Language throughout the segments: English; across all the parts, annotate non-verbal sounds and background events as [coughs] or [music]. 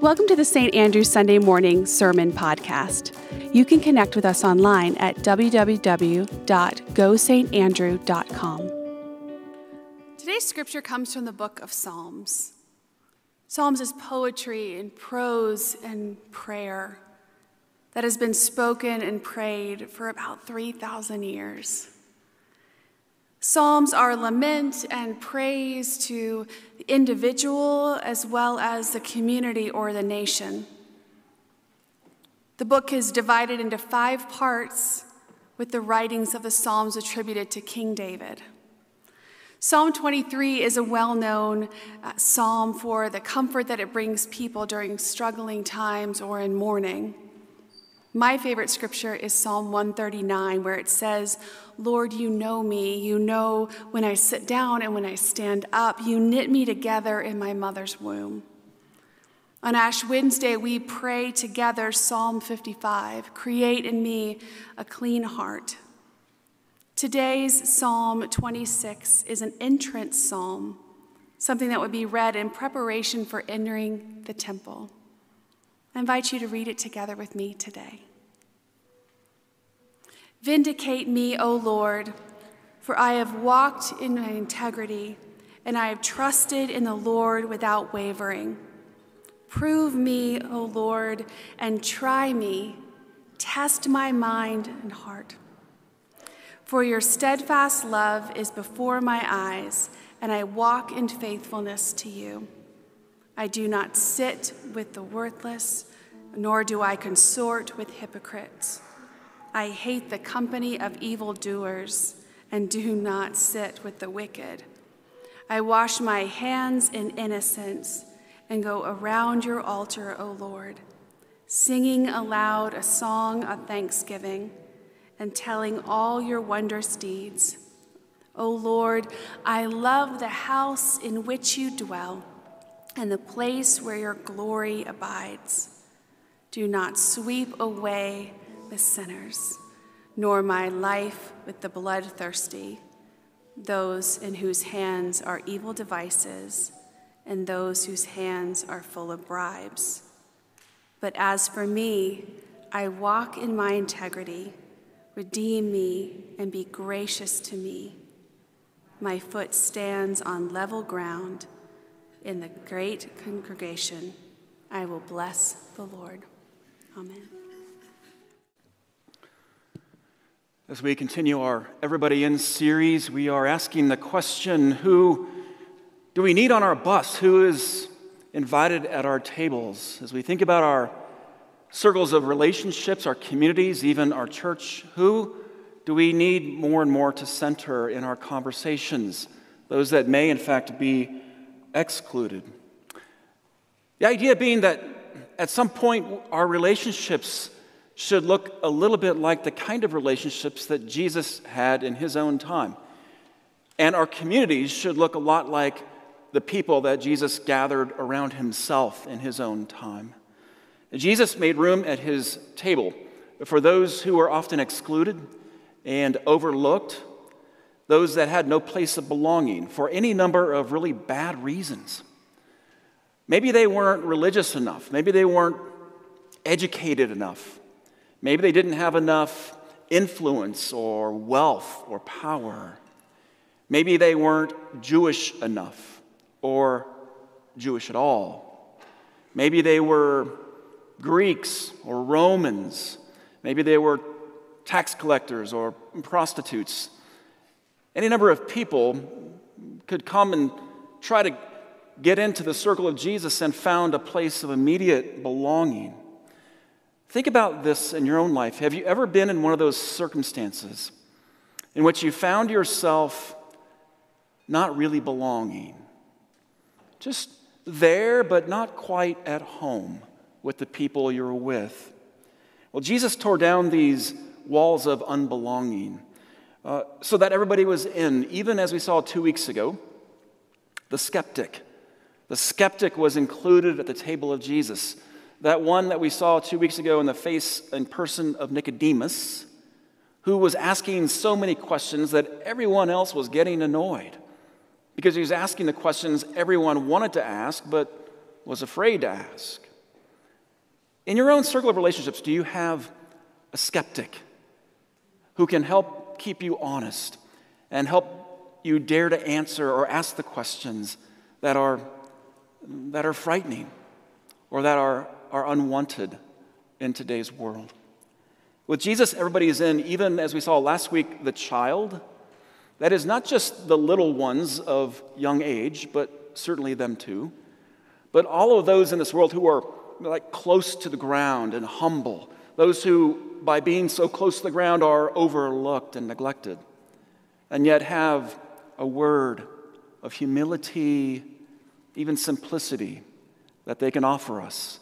Welcome to the St. Andrew Sunday Morning Sermon Podcast. You can connect with us online at www.gosaintandrew.com. Today's scripture comes from the book of Psalms. Psalms is poetry and prose and prayer that has been spoken and prayed for about 3,000 years. Psalms are lament and praise to individual as well as the community or the nation. The book is divided into five parts with the writings of the Psalms attributed to King David. Psalm 23 is a well known uh, psalm for the comfort that it brings people during struggling times or in mourning. My favorite scripture is Psalm 139, where it says, Lord, you know me. You know when I sit down and when I stand up. You knit me together in my mother's womb. On Ash Wednesday, we pray together Psalm 55 Create in me a clean heart. Today's Psalm 26 is an entrance psalm, something that would be read in preparation for entering the temple. I invite you to read it together with me today. Vindicate me, O Lord, for I have walked in my integrity, and I have trusted in the Lord without wavering. Prove me, O Lord, and try me. Test my mind and heart. For your steadfast love is before my eyes, and I walk in faithfulness to you. I do not sit with the worthless, nor do I consort with hypocrites. I hate the company of evildoers and do not sit with the wicked. I wash my hands in innocence and go around your altar, O Lord, singing aloud a song of thanksgiving and telling all your wondrous deeds. O Lord, I love the house in which you dwell and the place where your glory abides. Do not sweep away the sinners, nor my life with the bloodthirsty, those in whose hands are evil devices, and those whose hands are full of bribes. But as for me, I walk in my integrity. Redeem me and be gracious to me. My foot stands on level ground in the great congregation, I will bless the Lord. Amen. As we continue our Everybody In series, we are asking the question who do we need on our bus? Who is invited at our tables? As we think about our circles of relationships, our communities, even our church, who do we need more and more to center in our conversations? Those that may, in fact, be excluded. The idea being that at some point our relationships should look a little bit like the kind of relationships that Jesus had in his own time. And our communities should look a lot like the people that Jesus gathered around himself in his own time. Jesus made room at his table for those who were often excluded and overlooked those that had no place of belonging for any number of really bad reasons. Maybe they weren't religious enough, maybe they weren't educated enough, maybe they didn't have enough influence or wealth or power. Maybe they weren't Jewish enough or Jewish at all. Maybe they were Greeks or Romans. Maybe they were tax collectors or prostitutes. Any number of people could come and try to get into the circle of Jesus and found a place of immediate belonging. Think about this in your own life. Have you ever been in one of those circumstances in which you found yourself not really belonging? Just there, but not quite at home with the people you're with. Well, Jesus tore down these walls of unbelonging. Uh, so that everybody was in, even as we saw two weeks ago, the skeptic. The skeptic was included at the table of Jesus. That one that we saw two weeks ago in the face and person of Nicodemus, who was asking so many questions that everyone else was getting annoyed because he was asking the questions everyone wanted to ask but was afraid to ask. In your own circle of relationships, do you have a skeptic who can help keep you honest and help you dare to answer or ask the questions that are, that are frightening or that are, are unwanted in today's world? With Jesus, everybody is in, even as we saw last week, the child. That is not just the little ones of young age, but certainly them too. But all of those in this world who are like close to the ground and humble, those who, by being so close to the ground, are overlooked and neglected, and yet have a word of humility, even simplicity, that they can offer us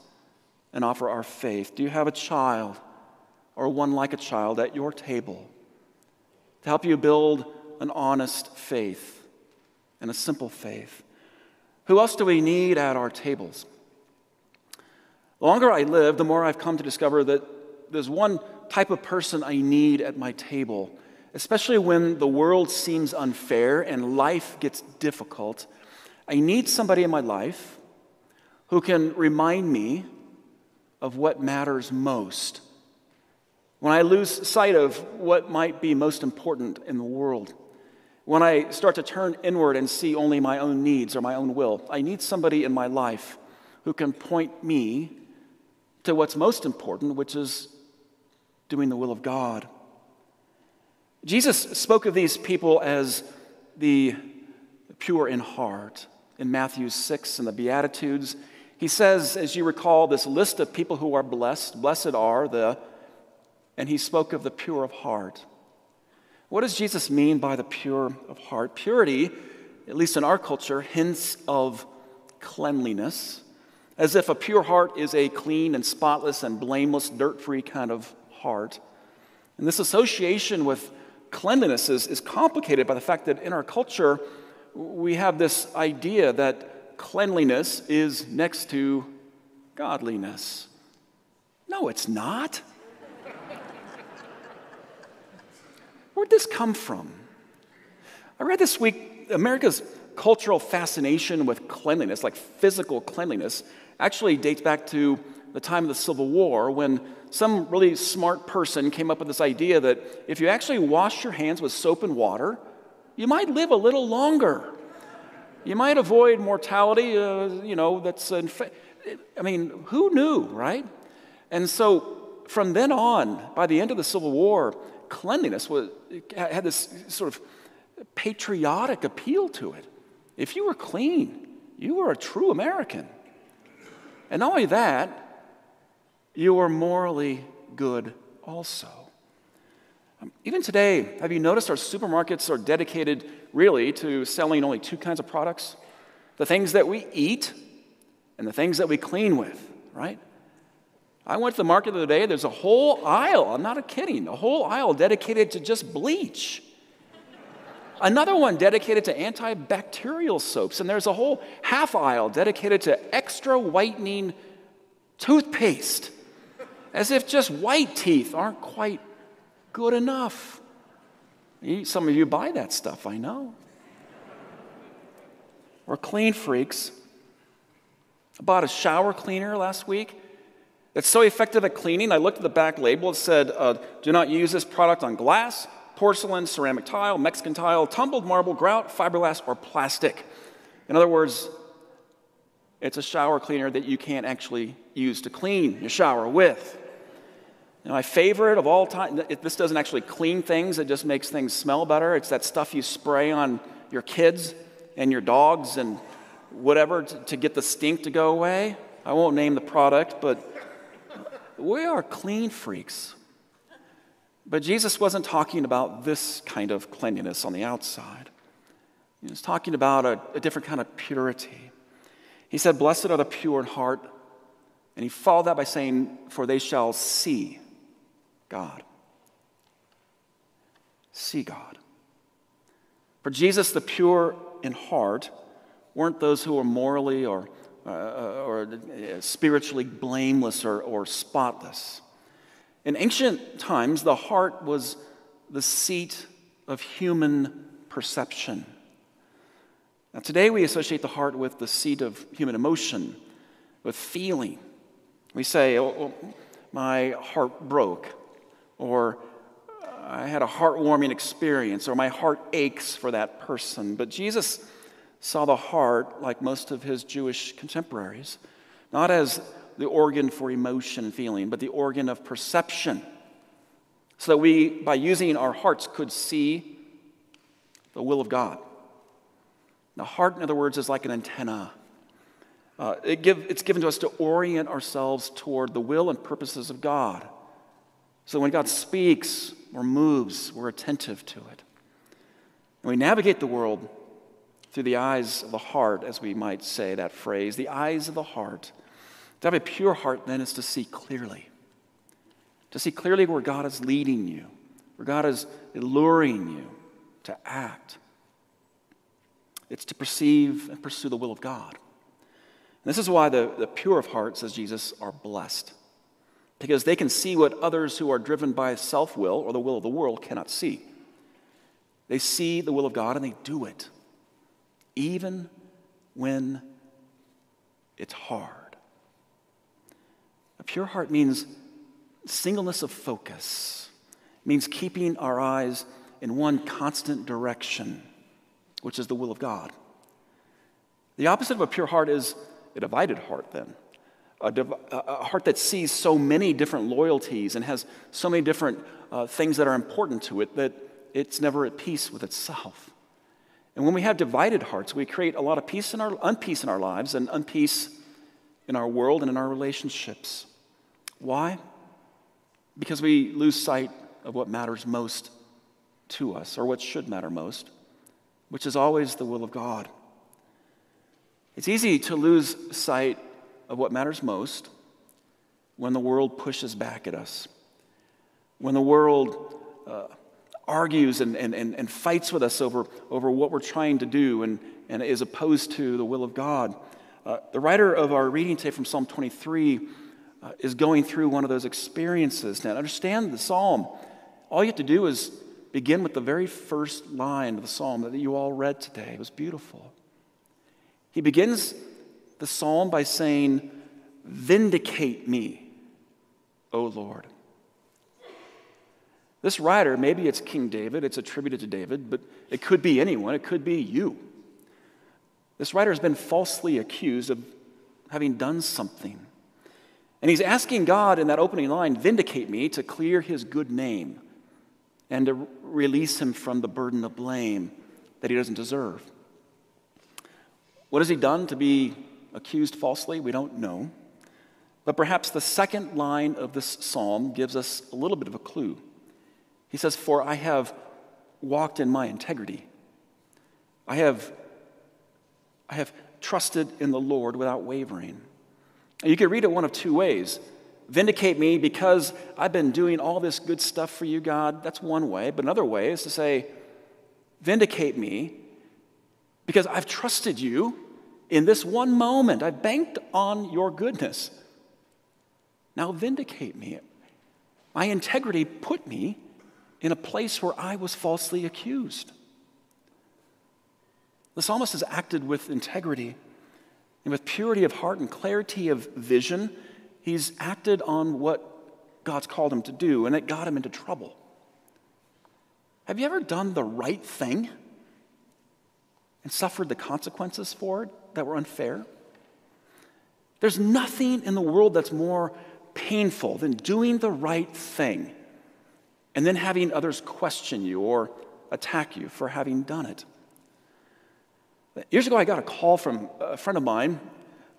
and offer our faith. Do you have a child or one like a child at your table to help you build an honest faith and a simple faith? Who else do we need at our tables? The longer I live, the more I've come to discover that there's one type of person I need at my table, especially when the world seems unfair and life gets difficult. I need somebody in my life who can remind me of what matters most. When I lose sight of what might be most important in the world, when I start to turn inward and see only my own needs or my own will, I need somebody in my life who can point me to what's most important, which is doing the will of God. Jesus spoke of these people as the pure in heart in Matthew 6 and the Beatitudes. He says, as you recall, this list of people who are blessed, blessed are the, and he spoke of the pure of heart. What does Jesus mean by the pure of heart? Purity, at least in our culture, hints of cleanliness as if a pure heart is a clean and spotless and blameless, dirt free kind of heart. And this association with cleanliness is, is complicated by the fact that in our culture, we have this idea that cleanliness is next to godliness. No, it's not. Where'd this come from? I read this week America's cultural fascination with cleanliness, like physical cleanliness, actually dates back to the time of the Civil War when some really smart person came up with this idea that if you actually wash your hands with soap and water, you might live a little longer. You might avoid mortality, uh, you know, that's, inf- I mean, who knew, right? And so from then on, by the end of the Civil War, cleanliness was, had this sort of patriotic appeal to it. If you were clean, you were a true American. And not only that, you are morally good also. Um, even today, have you noticed our supermarkets are dedicated really to selling only two kinds of products? The things that we eat and the things that we clean with, right? I went to the market the other day, there's a whole aisle, I'm not kidding, a whole aisle dedicated to just bleach. Another one dedicated to antibacterial soaps, and there's a whole half aisle dedicated to extra whitening toothpaste, as if just white teeth aren't quite good enough. Some of you buy that stuff, I know. We're clean freaks. I bought a shower cleaner last week. It's so effective at cleaning. I looked at the back label. It said, uh, Do not use this product on glass, porcelain, ceramic tile, Mexican tile, tumbled marble, grout, fiberglass, or plastic. In other words, it's a shower cleaner that you can't actually use to clean your shower with. And my favorite of all time, this doesn't actually clean things, it just makes things smell better. It's that stuff you spray on your kids and your dogs and whatever to, to get the stink to go away. I won't name the product, but we are clean freaks. But Jesus wasn't talking about this kind of cleanliness on the outside. He was talking about a, a different kind of purity. He said, Blessed are the pure in heart. And he followed that by saying, For they shall see God. See God. For Jesus, the pure in heart weren't those who were morally or, uh, uh or uh, spiritually blameless or, or spotless. In ancient times, the heart was the seat of human perception. Now, today we associate the heart with the seat of human emotion, with feeling. We say, oh, oh, my heart broke, or I had a heartwarming experience, or my heart aches for that person. But Jesus saw the heart, like most of his Jewish contemporaries, not as the organ for emotion and feeling, but the organ of perception. So that we, by using our hearts, could see the will of God. The heart, in other words, is like an antenna. Uh, it give, it's given to us to orient ourselves toward the will and purposes of God. So when God speaks or moves, we're attentive to it. And we navigate the world through the eyes of the heart, as we might say that phrase, the eyes of the heart. To have a pure heart, then, is to see clearly. To see clearly where God is leading you, where God is alluring you to act. It's to perceive and pursue the will of God. And this is why the, the pure of heart, says Jesus, are blessed. Because they can see what others who are driven by self will or the will of the world cannot see. They see the will of God and they do it even when it's hard. A pure heart means singleness of focus, means keeping our eyes in one constant direction, which is the will of God. The opposite of a pure heart is a divided heart, then. A, div- a heart that sees so many different loyalties and has so many different uh, things that are important to it that it's never at peace with itself. And when we have divided hearts, we create a lot of peace in our unpeace in our lives and unpeace in our world and in our relationships. Why? Because we lose sight of what matters most to us, or what should matter most, which is always the will of God. It's easy to lose sight of what matters most when the world pushes back at us, when the world uh, argues and, and, and, and fights with us over, over what we're trying to do and, and is opposed to the will of God. Uh, the writer of our reading today from Psalm 23 uh, is going through one of those experiences. Now, understand the psalm. All you have to do is begin with the very first line of the psalm that you all read today. It was beautiful. He begins the psalm by saying, Vindicate me, O Lord. This writer, maybe it's King David, it's attributed to David, but it could be anyone, it could be you. This writer has been falsely accused of having done something. And he's asking God in that opening line, vindicate me, to clear his good name and to release him from the burden of blame that he doesn't deserve. What has he done to be accused falsely? We don't know. But perhaps the second line of this psalm gives us a little bit of a clue. He says, For I have walked in my integrity. I have, I have trusted in the Lord without wavering. And you can read it one of two ways. Vindicate me because I've been doing all this good stuff for you, God. That's one way. But another way is to say, Vindicate me because I've trusted you in this one moment. I banked on your goodness. Now vindicate me. My integrity put me in a place where I was falsely accused. The psalmist has acted with integrity and with purity of heart and clarity of vision. He's acted on what God's called him to do, and it got him into trouble. Have you ever done the right thing and suffered the consequences for it that were unfair? There's nothing in the world that's more painful than doing the right thing and then having others question you or attack you for having done it. Years ago, I got a call from a friend of mine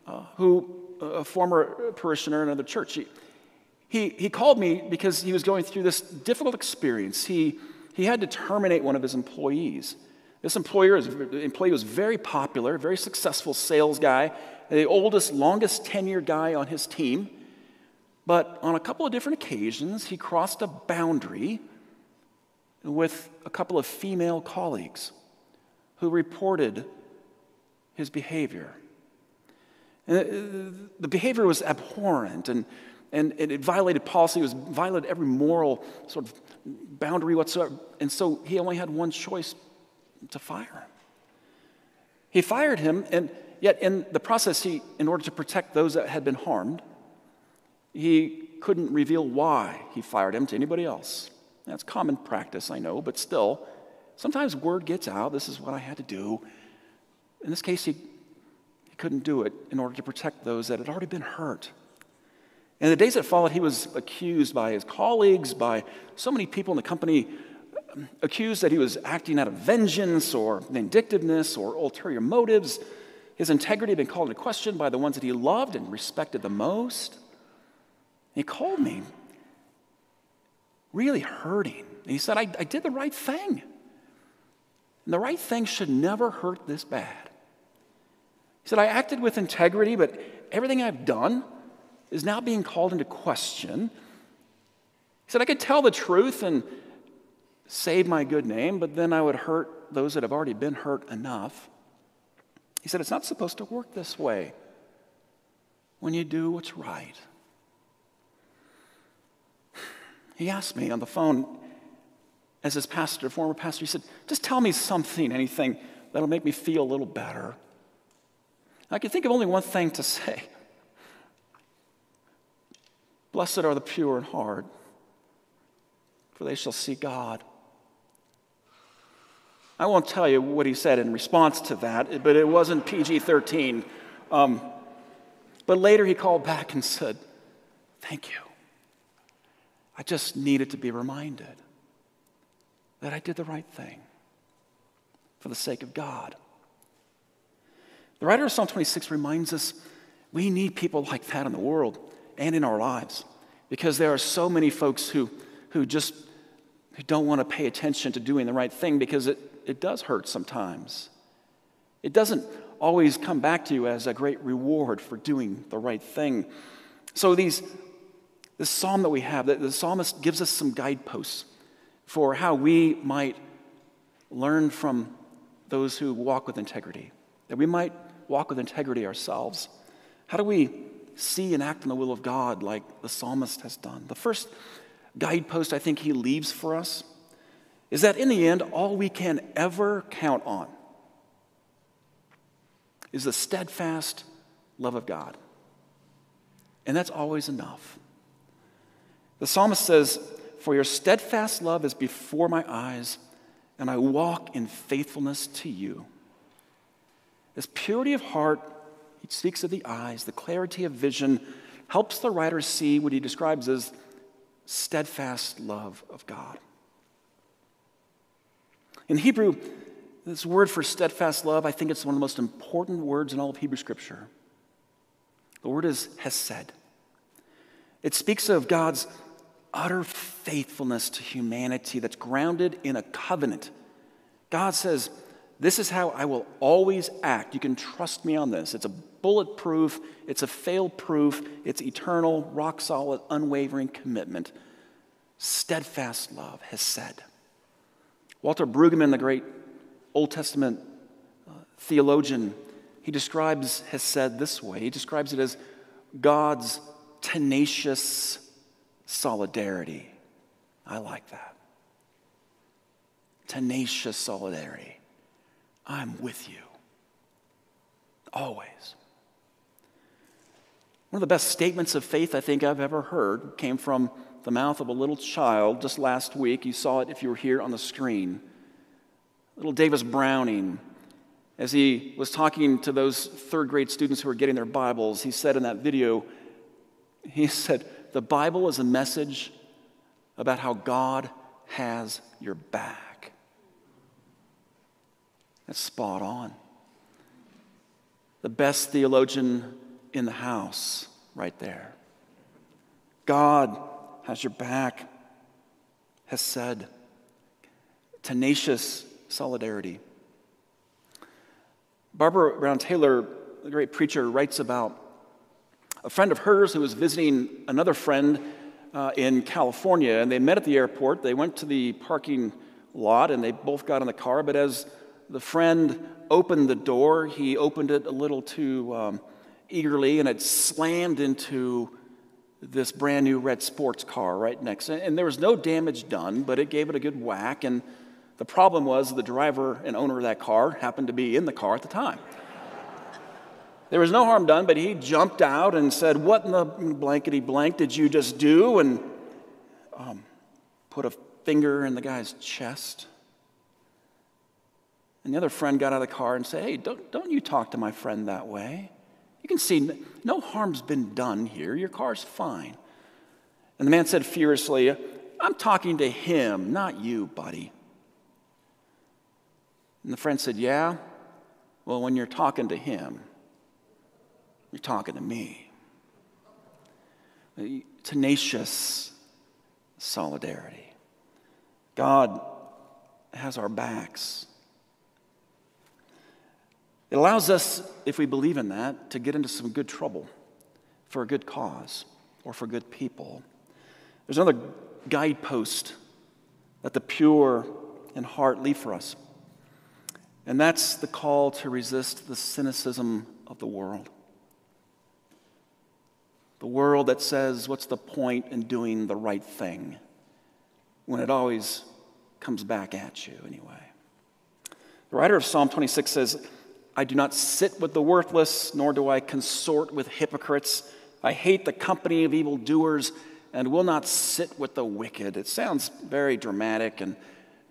uh, who, a former parishioner in another church. He, he, he called me because he was going through this difficult experience. He, he had to terminate one of his employees. This employer is, employee was very popular, very successful sales guy, the oldest, longest tenured guy on his team. But on a couple of different occasions, he crossed a boundary with a couple of female colleagues who reported his behavior. And uh, the behavior was abhorrent and, and it violated policy, it was violated every moral sort of boundary whatsoever. And so he only had one choice to fire him. He fired him, and yet in the process, he, in order to protect those that had been harmed, He couldn't reveal why he fired him to anybody else. That's common practice, I know, but still, sometimes word gets out this is what I had to do. In this case, he, he couldn't do it in order to protect those that had already been hurt. In the days that followed, he was accused by his colleagues, by so many people in the company, accused that he was acting out of vengeance or vindictiveness or ulterior motives. His integrity had been called into question by the ones that he loved and respected the most. He called me really hurting. And he said, I, I did the right thing. And the right thing should never hurt this bad. He said, I acted with integrity, but everything I've done is now being called into question. He said, I could tell the truth and save my good name, but then I would hurt those that have already been hurt enough. He said, It's not supposed to work this way when you do what's right. He asked me on the phone, as his pastor, former pastor, he said, Just tell me something, anything that'll make me feel a little better. I could think of only one thing to say. Blessed are the pure in heart, for they shall see God. I won't tell you what he said in response to that, but it wasn't PG 13. Um, but later he called back and said, Thank you. I just needed to be reminded that I did the right thing for the sake of God. The writer of Psalm 26 reminds us we need people like that in the world and in our lives because there are so many folks who, who just who don't want to pay attention to doing the right thing because it, it does hurt sometimes. It doesn't always come back to you as a great reward for doing the right thing. So these this psalm that we have, the, the psalmist gives us some guideposts for how we might learn from those who walk with integrity, that we might walk with integrity ourselves. How do we see and act in the will of God like the psalmist has done. The first guidepost I think he leaves for us is that in the end, all we can ever count on is the steadfast love of God. And that's always enough. The psalmist says, For your steadfast love is before my eyes, and I walk in faithfulness to you. This purity of heart he speaks of the eyes, the clarity of vision, helps the writer see what he describes as steadfast love of God. In Hebrew, this word for steadfast love, I think it's one of the most important words in all of Hebrew Scripture. The word is hesed. It speaks of God's utter faithfulness to humanity that's grounded in a covenant. God says, this is how I will always act. You can trust me on this. It's a bulletproof, it's a fail proof, it's eternal, rock solid, unwavering commitment. Steadfast love hesed. Walter Brueggemann, the great Old Testament uh, theologian, he describes hesed this way. He describes it as God's tenacious solidarity. I like that. Tenacious solidarity. I'm with you. Always. One of the best statements of faith I think I've ever heard came from the mouth of a little child just last week. You saw it if you were here on the screen. Little Davis Browning, as he was talking to those third grade students who were getting their Bibles, he said in that video, he [laughs] said, The Bible is a message about how God has your back. That's spot on. The best theologian in the house, right there. God has your back, hesed. Tenacious solidarity. Barbara Brown Taylor, the great preacher, writes about a friend of hers who was visiting another friend uh, in California, and they met at the airport. They went to the parking lot and they both got in the car, but as the friend opened the door. He opened it a little too um, eagerly, and it slammed into this brand new red sports car right next. And there was no damage done, but it gave it a good whack. And the problem was the driver and owner of that car happened to be in the car at the time. There was no harm done, but he jumped out and said, What in the blankety blank did you just do? And um, put a finger in the guy's chest. And the other friend got out of the car and said, Hey, don't, don't you talk to my friend that way. You can see no harm's been done here. Your car's fine. And the man said furiously, I'm talking to him, not you, buddy. And the friend said, Yeah? Well, when you're talking to him, you're talking to me. Tenacious solidarity. God has our backs. It allows us, if we believe in that, to get into some good trouble for a good cause or for good people. There's another guidepost that the pure in heart leave for us, and that's the call to resist the cynicism of the world. The world that says, What's the point in doing the right thing? when it always comes back at you anyway. The writer of Psalm 26 says, I do not sit with the worthless, nor do I consort with hypocrites. I hate the company of evildoers and will not sit with the wicked. It sounds very dramatic, and,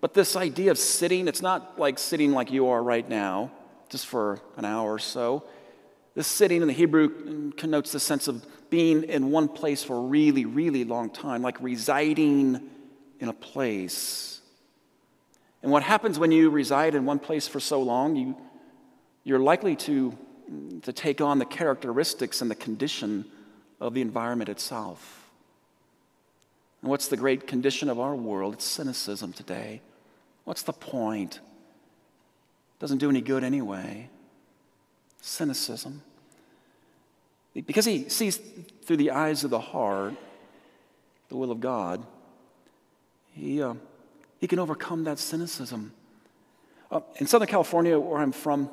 but this idea of sitting, it's not like sitting like you are right now, just for an hour or so. This sitting in the Hebrew connotes the sense of being in one place for a really, really long time, like residing in a place. And what happens when you reside in one place for so long, you, you're likely to, to take on the characteristics and the condition of the environment itself. And what's the great condition of our world? It's cynicism today. What's the point? It Doesn't do any good anyway. Cynicism. Because he sees through the eyes of the heart the will of God, he, uh, he can overcome that cynicism. Uh, in Southern California, where I'm from,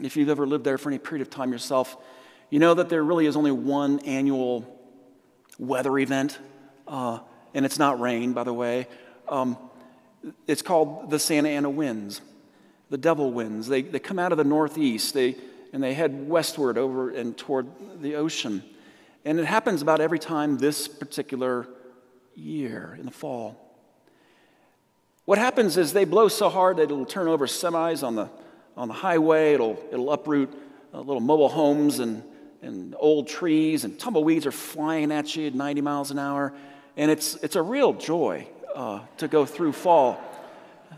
if you've ever lived there for any period of time yourself, you know that there really is only one annual weather event, uh, and it's not rain, by the way. Um, it's called the Santa Ana winds, the devil winds. They, they come out of the northeast. They, and they head westward over and toward the ocean. And it happens about every time this particular year in the fall. What happens is they blow so hard that it'll turn over semis on the, on the highway, it'll, it'll uproot uh, little mobile homes and, and old trees, and tumbleweeds are flying at you at 90 miles an hour. And it's, it's a real joy uh, to go through fall.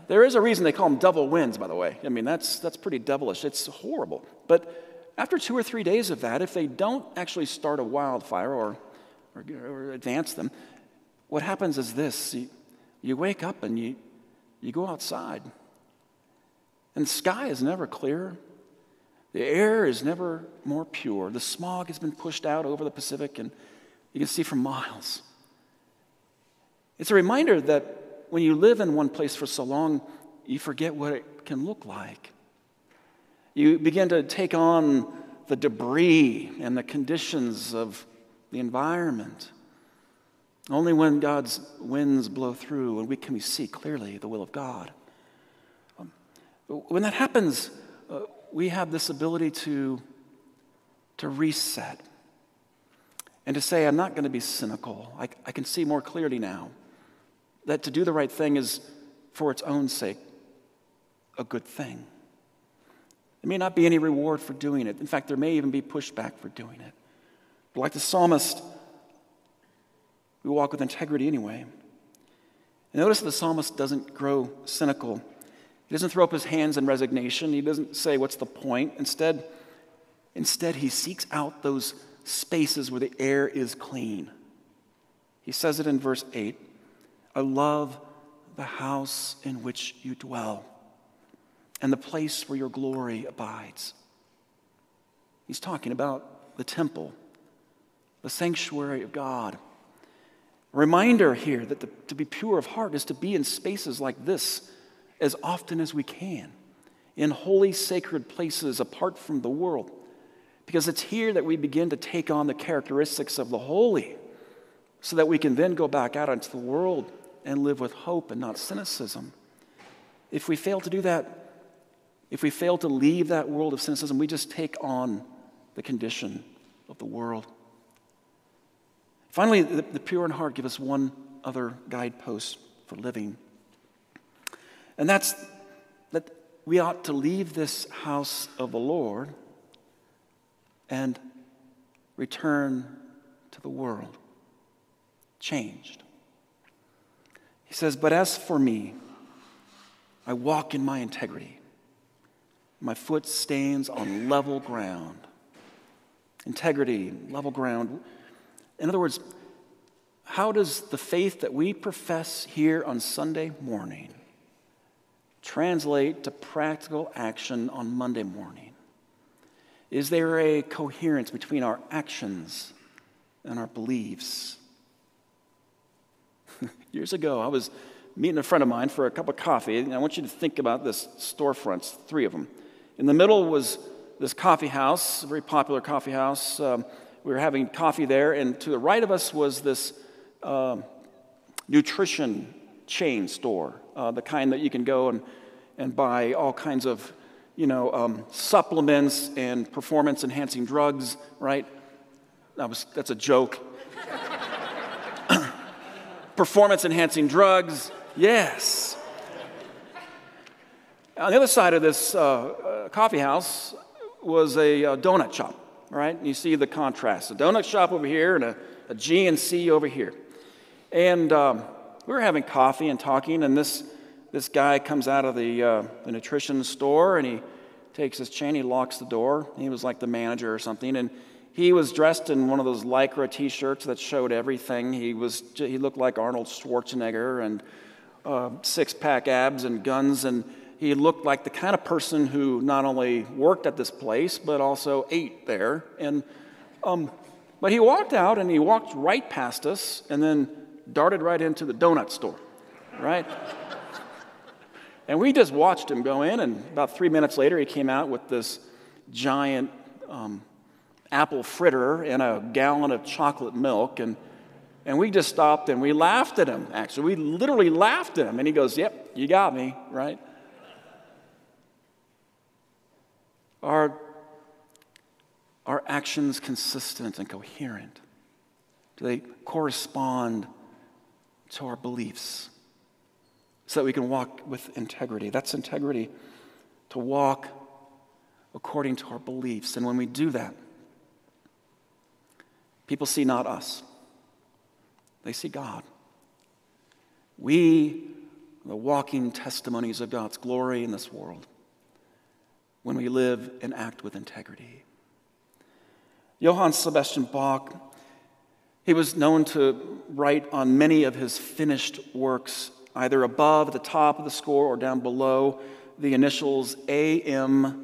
There is a reason they call them devil winds, by the way. I mean, that's, that's pretty devilish. It's horrible. But after two or three days of that, if they don't actually start a wildfire or, or, or advance them, what happens is this you, you wake up and you, you go outside, and the sky is never clearer. The air is never more pure. The smog has been pushed out over the Pacific, and you can see for miles. It's a reminder that when you live in one place for so long, you forget what it can look like. You begin to take on the debris and the conditions of the environment. Only when God's winds blow through and we can we see clearly the will of God. When that happens, uh, we have this ability to, to reset and to say, I'm not going to be cynical. I, I can see more clearly now that to do the right thing is, for its own sake, a good thing. There may not be any reward for doing it. In fact, there may even be pushback for doing it. But like the psalmist, we walk with integrity anyway. And notice the psalmist doesn't grow cynical. He doesn't throw up his hands in resignation. He doesn't say, What's the point? Instead, instead, he seeks out those spaces where the air is clean. He says it in verse 8 I love the house in which you dwell and the place where your glory abides. He's talking about the temple, the sanctuary of God. Reminder here that the, to be pure of heart is to be in spaces like this as often as we can, in holy, sacred places apart from the world, because it's here that we begin to take on the characteristics of the holy so that we can then go back out into the world and live with hope and not cynicism. If we fail to do that, if we fail to leave that world of cynicism, we just take on the condition of the world. Finally, the, the pure in heart give us one other guidepost for living. And that's that we ought to leave this house of the Lord and return to the world changed. He says, But as for me, I walk in my integrity. My foot stands on level ground. Integrity, level ground. In other words, how does the faith that we profess here on Sunday morning translate to practical action on Monday morning? Is there a coherence between our actions and our beliefs? [laughs] Years ago, I was meeting a friend of mine for a cup of coffee, and I want you to think about this storefronts, three of them. In the middle was this coffee house, a very popular coffee house. Um, we were having coffee there, and to the right of us was this uh, nutrition chain store, uh, the kind that you can go and, and buy all kinds of, you know, um, supplements and performance enhancing drugs, right? That was, that's a joke. [coughs] performance enhancing drugs, yes. On the other side of this uh, uh, coffee house was a, a, uh, donut shop, right? You see the contrast. A donut shop over here and a, a GNC over here. And um, we were having coffee and talking, and this, this guy comes out of the, uh, the nutrition store and he takes his chain, he locks the door. He was like the manager or something. And he was dressed in one of those lycra t-shirts that showed everything. He was he looked like Arnold Schwarzenegger and uh, six-pack abs and guns, and he looked like the kind of person who not only worked at this place but also ate there. And um, but he walked out and he walked right past us and then darted right into the donut store, right? and we just watched him go in, and about three minutes later, he came out with this giant um, apple fritter and a gallon of chocolate milk. And, and we just stopped and we laughed at him, actually. We literally laughed at him. And he goes, Yep, you got me, right? Are, are actions consistent and coherent? Do they correspond to our beliefs so that we can walk with integrity? That's integrity, to walk according to our beliefs. And when we do that, People see not us, they see God. We are the walking testimonies of God's glory in this world when we live and act with integrity. Johann Sebastian Bach, he was known to write on many of his finished works, either above, the top of the score, or down below, the initials AMDG.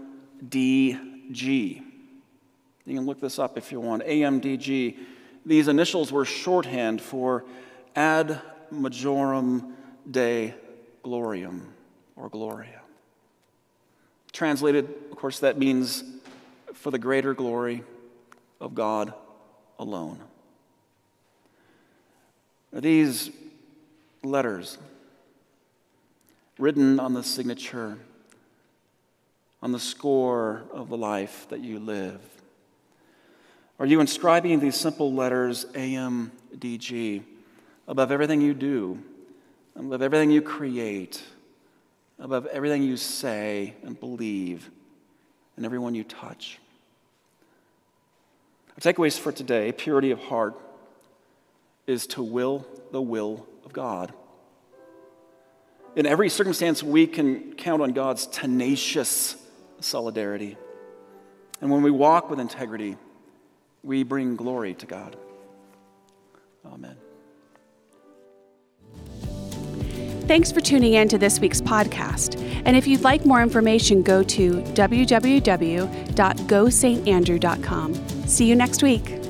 You can look this up if you want. AMDG. These initials were shorthand for Ad Majorem Dei Gloriam or Gloria. Translated, of course, that means for the greater glory of God alone. Are these letters, written on the signature, on the score of the life that you live, are you inscribing these simple letters, AMDG, above everything you do, above everything you create, above everything you say and believe, and everyone you touch? Our takeaways for today purity of heart is to will the will of God. In every circumstance, we can count on God's tenacious solidarity. And when we walk with integrity, we bring glory to God. Amen. Thanks for tuning in to this week's podcast. And if you'd like more information, go to www.gosaintandrew.com. See you next week.